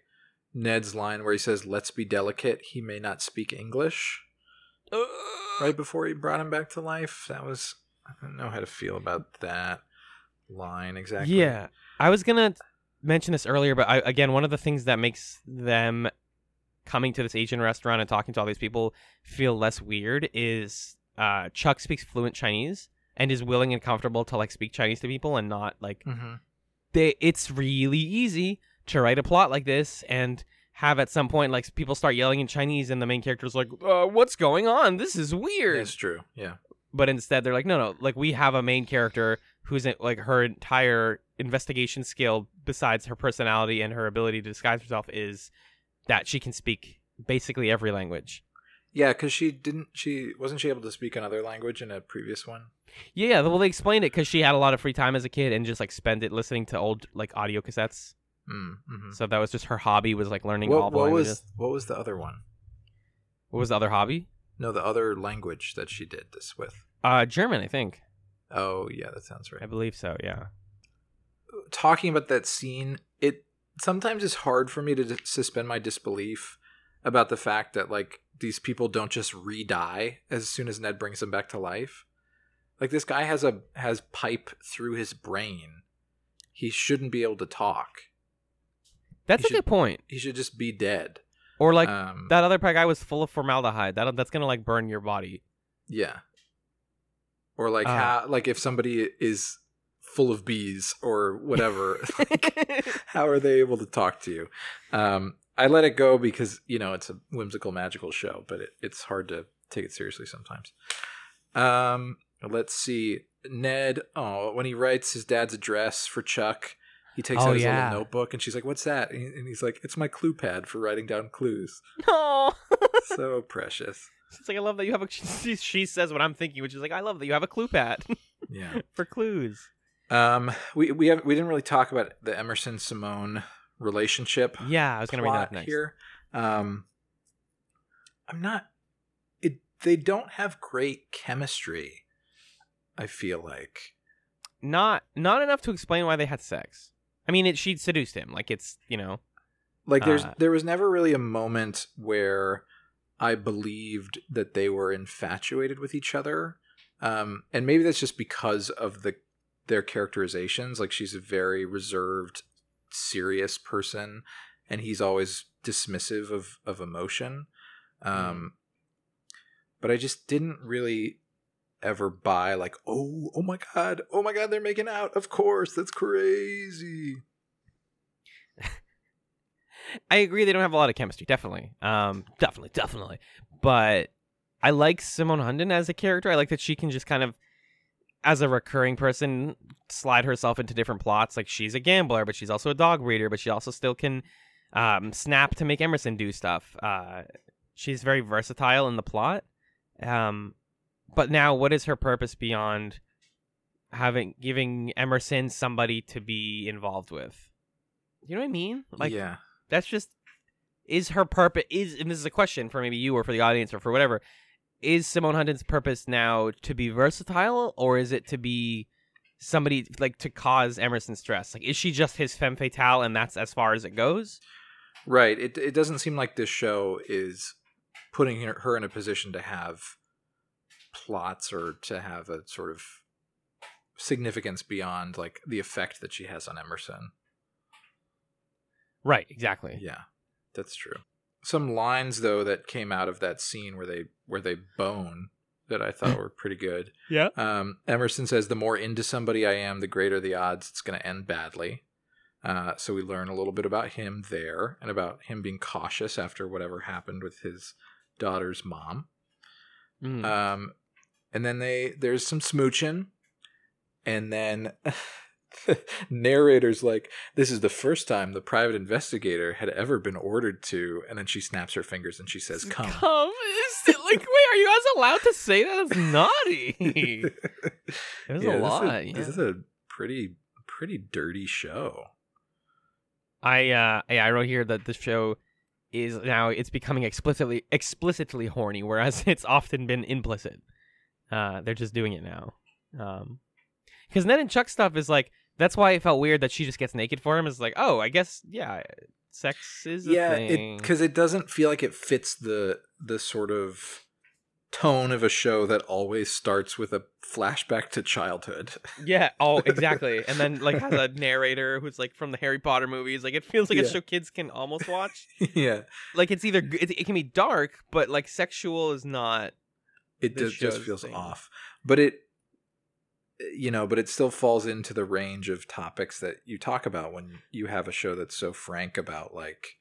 Ned's line where he says, "Let's be delicate. He may not speak English." Right before he brought him back to life, that was I don't know how to feel about that line exactly. Yeah, I was gonna mention this earlier, but I, again, one of the things that makes them coming to this Asian restaurant and talking to all these people feel less weird is uh, Chuck speaks fluent Chinese and is willing and comfortable to like speak Chinese to people and not like hmm they. It's really easy to write a plot like this and have at some point like people start yelling in Chinese and the main character's like, uh, "What's going on? This is weird." It's true. Yeah. but instead they're like no no like we have a main character who's in, like her entire investigation skill besides her personality and her ability to disguise herself is that she can speak basically every language Yeah, because she didn't. She wasn't she able to speak another language in a previous one. Yeah, well, they explained it because she had a lot of free time as a kid and just like spent it listening to old like audio cassettes. Mm, mhm. So that was just her hobby was like learning all What, the what languages. was what was the other one? What was the other hobby? No, the other language that she did this with. Uh, German, I think. Oh yeah, that sounds right. I believe so. Yeah. Talking about that scene, sometimes it's hard for me to d- suspend my disbelief about the fact that like these people don't just re-die as soon as Ned brings them back to life. Like this guy has a has pipe through his brain. He shouldn't be able to talk. That's You a good point. He should just be dead. Or like um, that other guy was full of formaldehyde. That that's gonna like burn your body. Yeah. Or like Uh. how like if somebody is full of bees or whatever, like, how are they able to talk to you? Um, I let it go because you know it's a whimsical magical show, but it, it's hard to take it seriously sometimes. Um, let's see. Ned, oh, when he writes his dad's address for Chuck, he takes Oh, out his yeah. little notebook, and she's like, "What's that?" And, he's like, "It's my clue pad for writing down clues." no. so precious. It's like I love that you have a. She, she says what I'm thinking, which is like I love that you have a clue pad Yeah. for clues. Um, we we have we didn't really talk about the Emerson Simone relationship. Yeah, I was gonna read that next. here. Um, I'm not. It they don't have great chemistry. I feel like. Not not enough to explain why they had sex. I mean, it she seduced him. Like it's you know. Like there's Uh, there was never really a moment where I believed that they were infatuated with each other. Um, and maybe that's just because of the their characterizations. Like she's a very reserved, serious person, and he's always dismissive of of emotion. Um, but I just didn't really ever buy like, oh, oh my god, oh my god, they're making out. Of course, that's crazy. I agree they don't have a lot of chemistry, definitely. Um definitely, definitely. But I like Simone Hundin as a character. I like that she can just kind of as a recurring person slide herself into different plots. Like she's a gambler, but she's also a dog breeder, but she also still can um snap to make Emerson do stuff. Uh she's very versatile in the plot. Um but now what is her purpose beyond having giving Emerson somebody to be involved with? You know what I mean? Like yeah. that's just is her purpose is and this is a question for maybe you or for the audience or for whatever is simone huntington's purpose now to be versatile or is it to be somebody like to cause emerson stress like is she just his femme fatale and that's as far as it goes Right. It it doesn't seem like this show is putting her, her in a position to have plots or to have a sort of significance beyond like the effect that she has on Emerson. right exactly Yeah. That's true. Some lines though that came out of that scene where they where they bone that I thought were pretty good. yeah Um, Emerson says, "The more into somebody I am, the greater the odds it's going to end badly." Uh, so we learn a little bit about him there, and about him being cautious after whatever happened with his daughter's mom. Mm. Um, and then they there's some smooching, and then narrator's like, "This is the first time the private investigator had ever been ordered to," and then she snaps her fingers and she says, "Come." come is it, like wait are you guys allowed to say that that's naughty there's Yeah, a this is lot This is a pretty pretty dirty show. I uh yeah, I wrote here that the show is now it's becoming explicitly explicitly horny, whereas it's often been implicit. Uh they're just doing it now. Um because Ned and Chuck stuff is like that's why it felt weird that she just gets naked for him. Is like, oh, I guess yeah, sex is a yeah, because it, doesn't feel like it fits the the sort of tone of a show that always starts with a flashback to childhood. yeah, oh, exactly. and then like has a narrator who's like from the Harry Potter movies. Like it feels like a Yeah. show kids can almost watch. yeah, like it's either it, it can be dark, but like sexual is not. it just feels thing. off. But it, you know, but it still falls into the range of topics that you talk about when you have a show that's so frank about like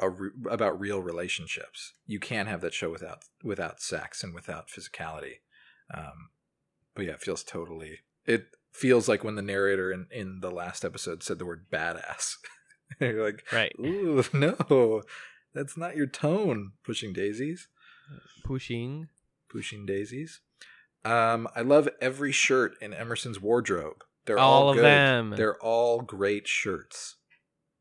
a re- about real relationships. You can't have that show without without sex and without physicality. Um, but yeah, it feels totally. It feels like when the narrator in in the last episode said the word badass. You're like, Right. ooh, no, that's not your tone. Pushing daisies Pushing. pushing daisies. Um, I love every shirt in Emerson's wardrobe. They're All all, of good. them. They're all great shirts.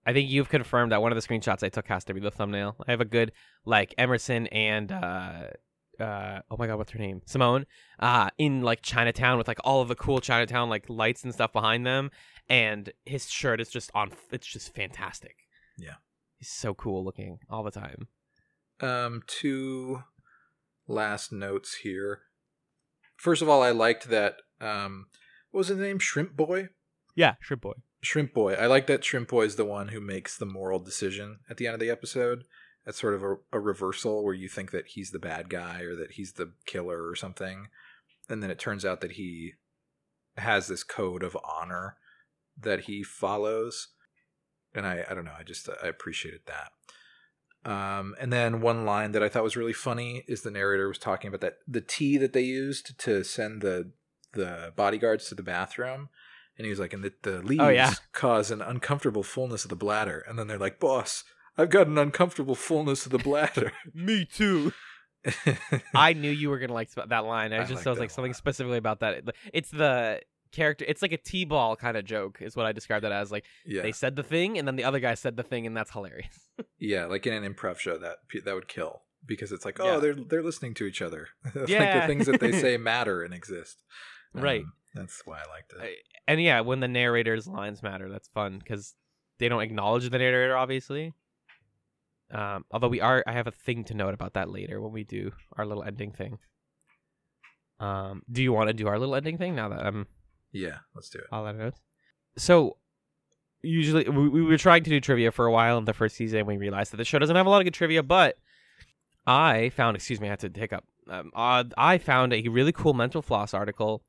I think you've confirmed that one of the screenshots I took has to be the thumbnail. I have a good like Emerson and uh uh oh my god, what's her name? Simone. Uh in like Chinatown with like all of the cool Chinatown like lights and stuff behind them. And his shirt is just on it's just fantastic. Yeah. He's so cool looking all the time. Um, two last notes here. First of all, I liked that. Um, what was his name? Shrimp Boy. Yeah, Shrimp Boy. Shrimp Boy. I like that Shrimp Boy is the one who makes the moral decision at the end of the episode. That's sort of a, a reversal where you think that he's the bad guy or that he's the killer or something. And then it turns out that he has this code of honor that he follows. And I, I don't know, I just I appreciated that. Um, and then one line that I thought was really funny is the narrator was talking about that the tea that they used to send the the bodyguards to the bathroom, and he was like, and the, the leaves Oh, yeah. cause an uncomfortable fullness of the bladder, and then they're like, boss, I've got an uncomfortable fullness of the bladder. Me too. I knew you were gonna like that line. I I just I was like something specifically about that. It's the character. It's like a t-ball kind of joke, is what I describe that as. Like yeah, they said the thing, and then the other guy said the thing, and that's hilarious. yeah, like in an improv show that that would kill because it's like, Yeah. oh, they're they're listening to each other. like the things that they say matter and exist. Right. Um, that's why I liked it. I- and yeah, when the narrator's lines matter, that's fun because they don't acknowledge the narrator, obviously. Um, although we are, I have a thing to note about that later when we do our little ending thing. Um, do you want to do our little ending thing now that I'm yeah, let's do it. of notes? So, usually we, we were trying to do trivia for a while in the first season. and We realized that the show doesn't have a lot of good trivia, but I found, excuse me, I had to hiccup. Um, uh, I found a really cool mental floss article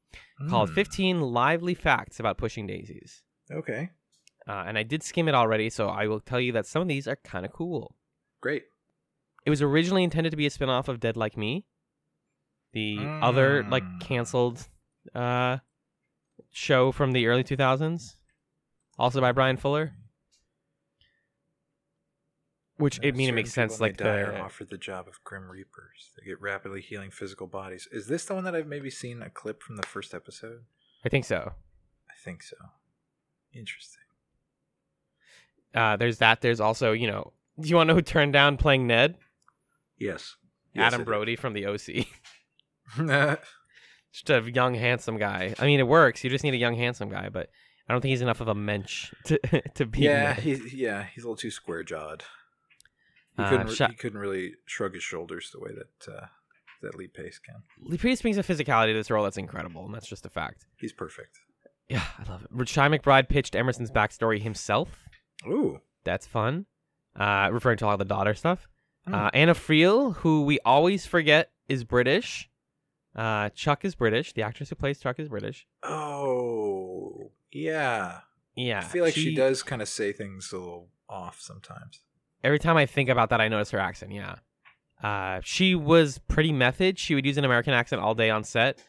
called Mm, 15 Lively Facts About Pushing Daisies. Okay, Uh, and I did skim it already, so I will tell you that some of these are kind of cool. great. It was originally intended to be a spin-off of Dead Like Me, the other like Mm. canceled uh, show from the early 2000s, also by Brian Fuller. Which I mean, it makes sense. Like they die are the offered the job of grim reapers. They get rapidly healing physical bodies. Is this the one that I've maybe seen a clip from the first episode? I think so. I think so. Interesting. Uh, there's that. There's also you know. Do you want to know who turned down playing Ned? Yes. Adam Brody from the OC. Just a young handsome guy. I mean, it works. You just need a young handsome guy, but I don't think he's enough of a mensch to to be. yeah, he's yeah, he's a little too square jawed. He Uh, couldn't re- he couldn't really shrug his shoulders the way that uh, that Lee Pace can. Lee Pace brings a physicality to this role that's incredible, and that's just a fact. He's perfect. Yeah, I love it. Chi McBride pitched Emerson's backstory himself. Ooh. That's fun. Uh, referring to all the daughter stuff. Hmm. Uh, Anna Friel, who we always forget is British. Uh, Chuck is British. The actress who plays Chuck is British. Oh, yeah. Yeah, I feel like she, does kind of say things a little off sometimes. every time I think about that, I notice her accent. Yeah. Uh, she was pretty method. She would use an American accent all day on set,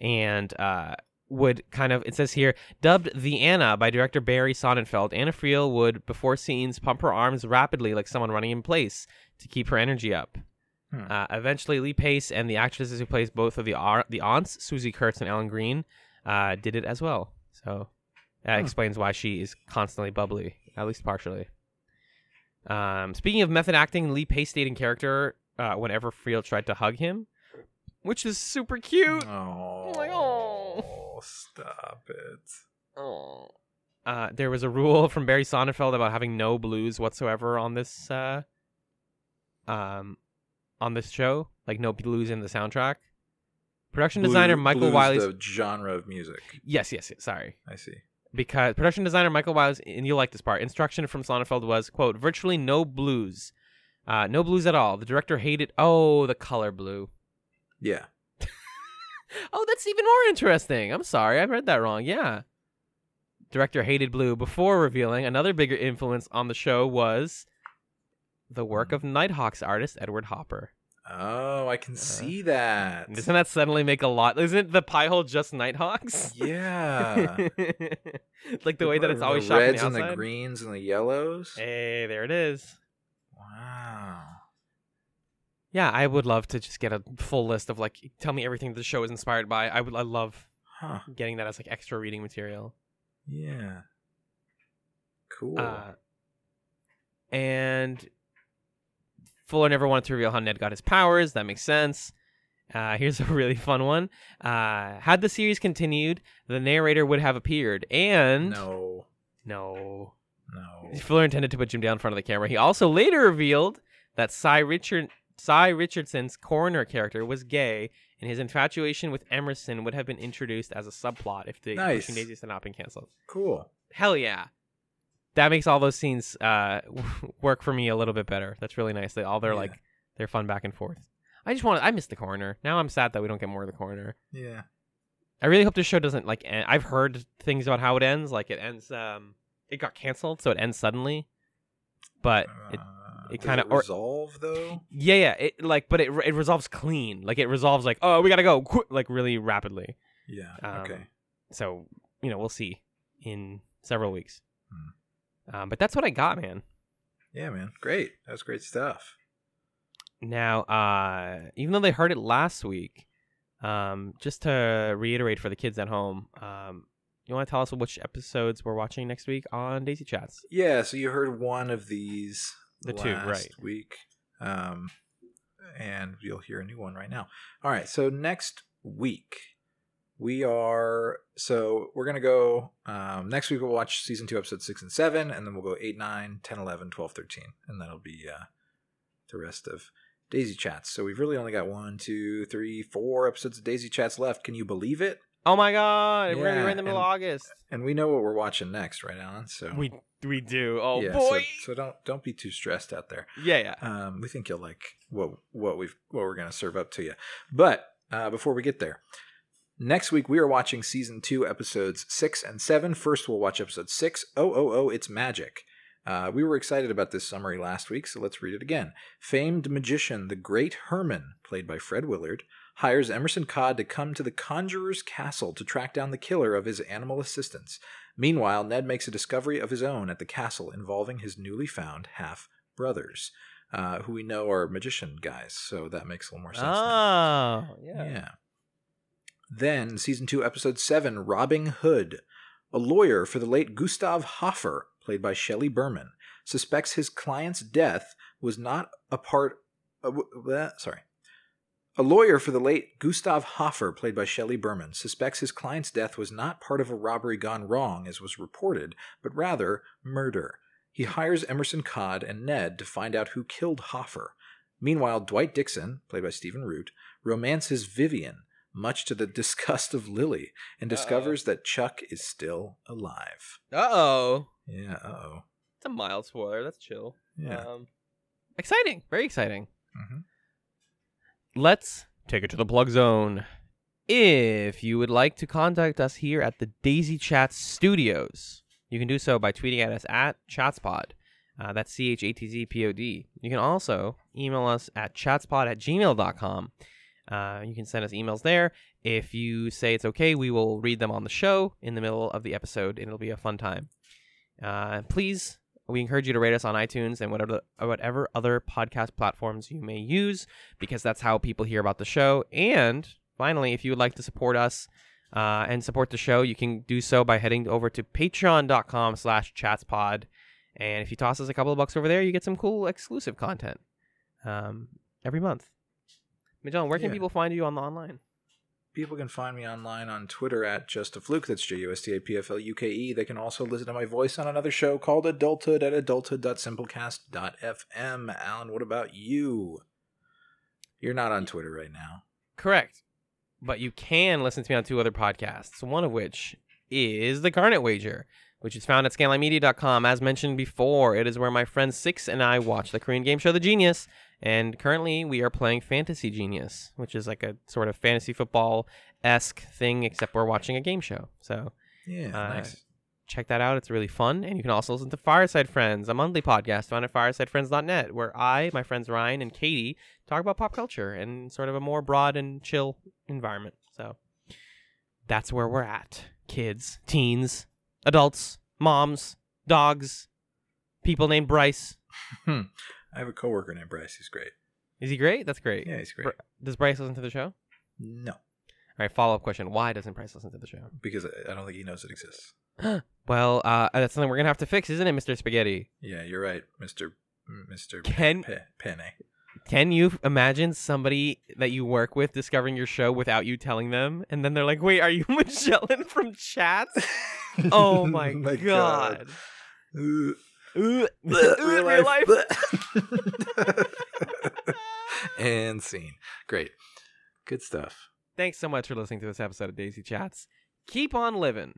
and uh, would kind of. It says here, dubbed the Anna by director Barry Sonnenfeld. Anna Friel would, before scenes, pump her arms rapidly like someone running in place to keep her energy up. Hmm. Uh, eventually, Lee Pace and the actresses who plays both of the ar- the aunts, Swoosie Kurtz and Ellen Greene, uh, did it as well. So that Hmm. explains why she is constantly bubbly, at least partially. Um, speaking of method acting, Lee Pace stayed in character uh, whenever Friel tried to hug him, which is super cute. Oh, like, "Oh." stop it. Oh. Uh, there was a rule from Barry Sonnenfeld about having no blues whatsoever on this uh, um, on this show, like no blues in the soundtrack. Production designer Blue- Michael blues Wylie's the genre of music. yes, yes, yes, sorry, I see. because production designer Michael Wylie's and you'll like this part. Instruction from Sonnenfeld was quote virtually no blues, uh, no blues at all. The director hated oh the color blue. Yeah. Oh, that's even more interesting. I'm sorry, I read that wrong. Yeah. Director hated blue before revealing another bigger influence on the show was the work of Nighthawks artist Edward Hopper. Oh, I can see that. Doesn't that suddenly make a lot? Isn't the pie hole just Nighthawks? Yeah. like the way that it's The always shot from reds the and the greens and the yellows. Hey, there it is. Wow. Yeah, I would love to just get a full list of like tell me everything the show is inspired by. I would I love Huh. getting that as like extra reading material. Yeah. Cool. Uh, and Fuller never wanted to reveal how Ned got his powers. That makes sense. Uh, here's a really fun one. Uh, had the series continued, the narrator would have appeared. And no. no, No. Fuller intended to put Jim Dale in front of the camera. He also later revealed that Sy Richard Sy Richardson's coroner character was gay, and his infatuation with Emerson would have been introduced as a subplot if the Nice. Pushing Daisies had not been canceled. Cool. Hell yeah. That makes all those scenes uh, work for me a little bit better. That's really nice. They all they're Yeah. like they're fun back and forth. I just want I miss the coroner. Now I'm sad that we don't get more of the coroner. Yeah. I really hope this show doesn't like end. I've heard things about how it ends. Like it ends um it got canceled, so it ends suddenly. But it Uh, it kinda- or- resolve though. yeah, yeah, it like but it it resolves clean. Like it resolves like, "Oh, we got to go." like really rapidly. Yeah. Um, okay. So, you know, we'll see in several weeks. Hmm. Um, but that's what I got, man. Yeah, man. Great. That's great stuff. Now, uh, even though they heard it last week, um, just to reiterate for the kids at home, um, you want to tell us which episodes we're watching next week on Daisy Chats? Yeah. So you heard one of these The two, last right. week, um, and you'll hear a new one right now. All right. So next week we are so we're gonna go um, next week we'll watch season 2 episode 6 and 7 and then we'll go 8 9 10 11 12 13 and that'll be uh, the rest of daisy chats so we've really only got one two three four episodes of daisy chats left can you believe it Oh my god, we're right in the middle of and- August. and we know what we're watching next right alan so We we do. Oh yeah, boy. so, so don't don't be too stressed out there yeah, yeah. um, we think you'll like what what we've what we're going to serve up to you. But uh, before we get there, next week we are watching season two, episodes six and seven. First, we'll watch episode six. Oh oh oh! It's magic. Uh, we were excited about this summary last week, so let's read it again. Famed magician, the Great Herman, played by Fred Willard, hires Emerson Cod to come to the Conjurer's Castle to track down the killer of his animal assistants. Meanwhile, Ned makes a discovery of his own at the castle involving his newly found half brothers, uh, who we know are magician guys, so that makes a little more sense. now. Oh, yeah. Yeah. Then, season two, episode seven, Robbing Hood. A lawyer for the late Gustav Hoffer, played by Shelley Berman, suspects his client's death was not a part. Uh, sorry. A lawyer for the late Gustav Hoffer, played by Shelley Berman, suspects his client's death was not part of a robbery gone wrong, as was reported, but rather murder. He hires Emerson Cod and Ned to find out who killed Hoffer. Meanwhile, Dwight Dixon, played by Stephen Root, romances Vivian, much to the disgust of Lily, and Uh-oh. discovers that Chuck is still alive. Uh oh. Yeah, uh oh. It's a mild spoiler. That's chill. Yeah. Um, exciting. Very exciting. hmm Let's take it to the plug zone. If you would like to contact us here at the Daisy Chat Studios, you can do so by tweeting at us at Chatzpod. Uh, that's C H A T Z P O D. You can also email us at chatzpod at gmail.com. Uh, you can send us emails there. If you say it's okay, we will read them on the show in the middle of the episode, and it'll be a fun time. Uh, please, we encourage you to rate us on iTunes and whatever whatever other podcast platforms you may use, because that's how people hear about the show. And finally, if you would like to support us uh, and support the show, you can do so by heading over to patreon.com slash chatzpod. And if you toss us a couple of bucks over there, you get some cool exclusive content um, every month. Magellan, where can Yeah. people find you on the online? People can find me online on Twitter at Just a Fluke. That's J U S T A P F L U K E. They can also listen to my voice on another show called Adulthood at adulthood.simplecast.fm. Alan, what about you? You're not on Twitter right now. Correct. But you can listen to me on two other podcasts, one of which is The Garnet Wager, which is found at scanlinemedia.com. As mentioned before, it is where my friend Six and I watch the Korean game show The Genius. And currently we are playing Fantasy Genius, which is like a sort of fantasy football esque thing, except we're watching a game show. So Yeah, Uh, nice. check that out. It's really fun. And you can also listen to Fireside Friends, a monthly podcast found at firesidefriends.net, where I, my friends Ryan and Katie, talk about pop culture in sort of a more broad and chill environment. So that's where we're at. Kids, teens, adults, moms, dogs, people named Bryce. I have a coworker named Bryce. He's great. Is he great? That's great. Yeah, he's great. Br- Does Bryce listen to the show? No, All right. follow up question. Why doesn't Bryce listen to the show? because I don't think he knows it exists. Well, uh, that's something we're going to have to fix, isn't it, Mr. Spaghetti? Yeah, you're right, Mister Mister Can- Pe- Penne. Can you imagine somebody that you work with discovering your show without you telling them? And then they're like, wait, are you Magellan from Chats? Oh my, god. Ugh. Ooh, Blech, real life. blech. and scene. Great. Good stuff. Thanks so much for listening to this episode of Daisy Chats. Keep on living.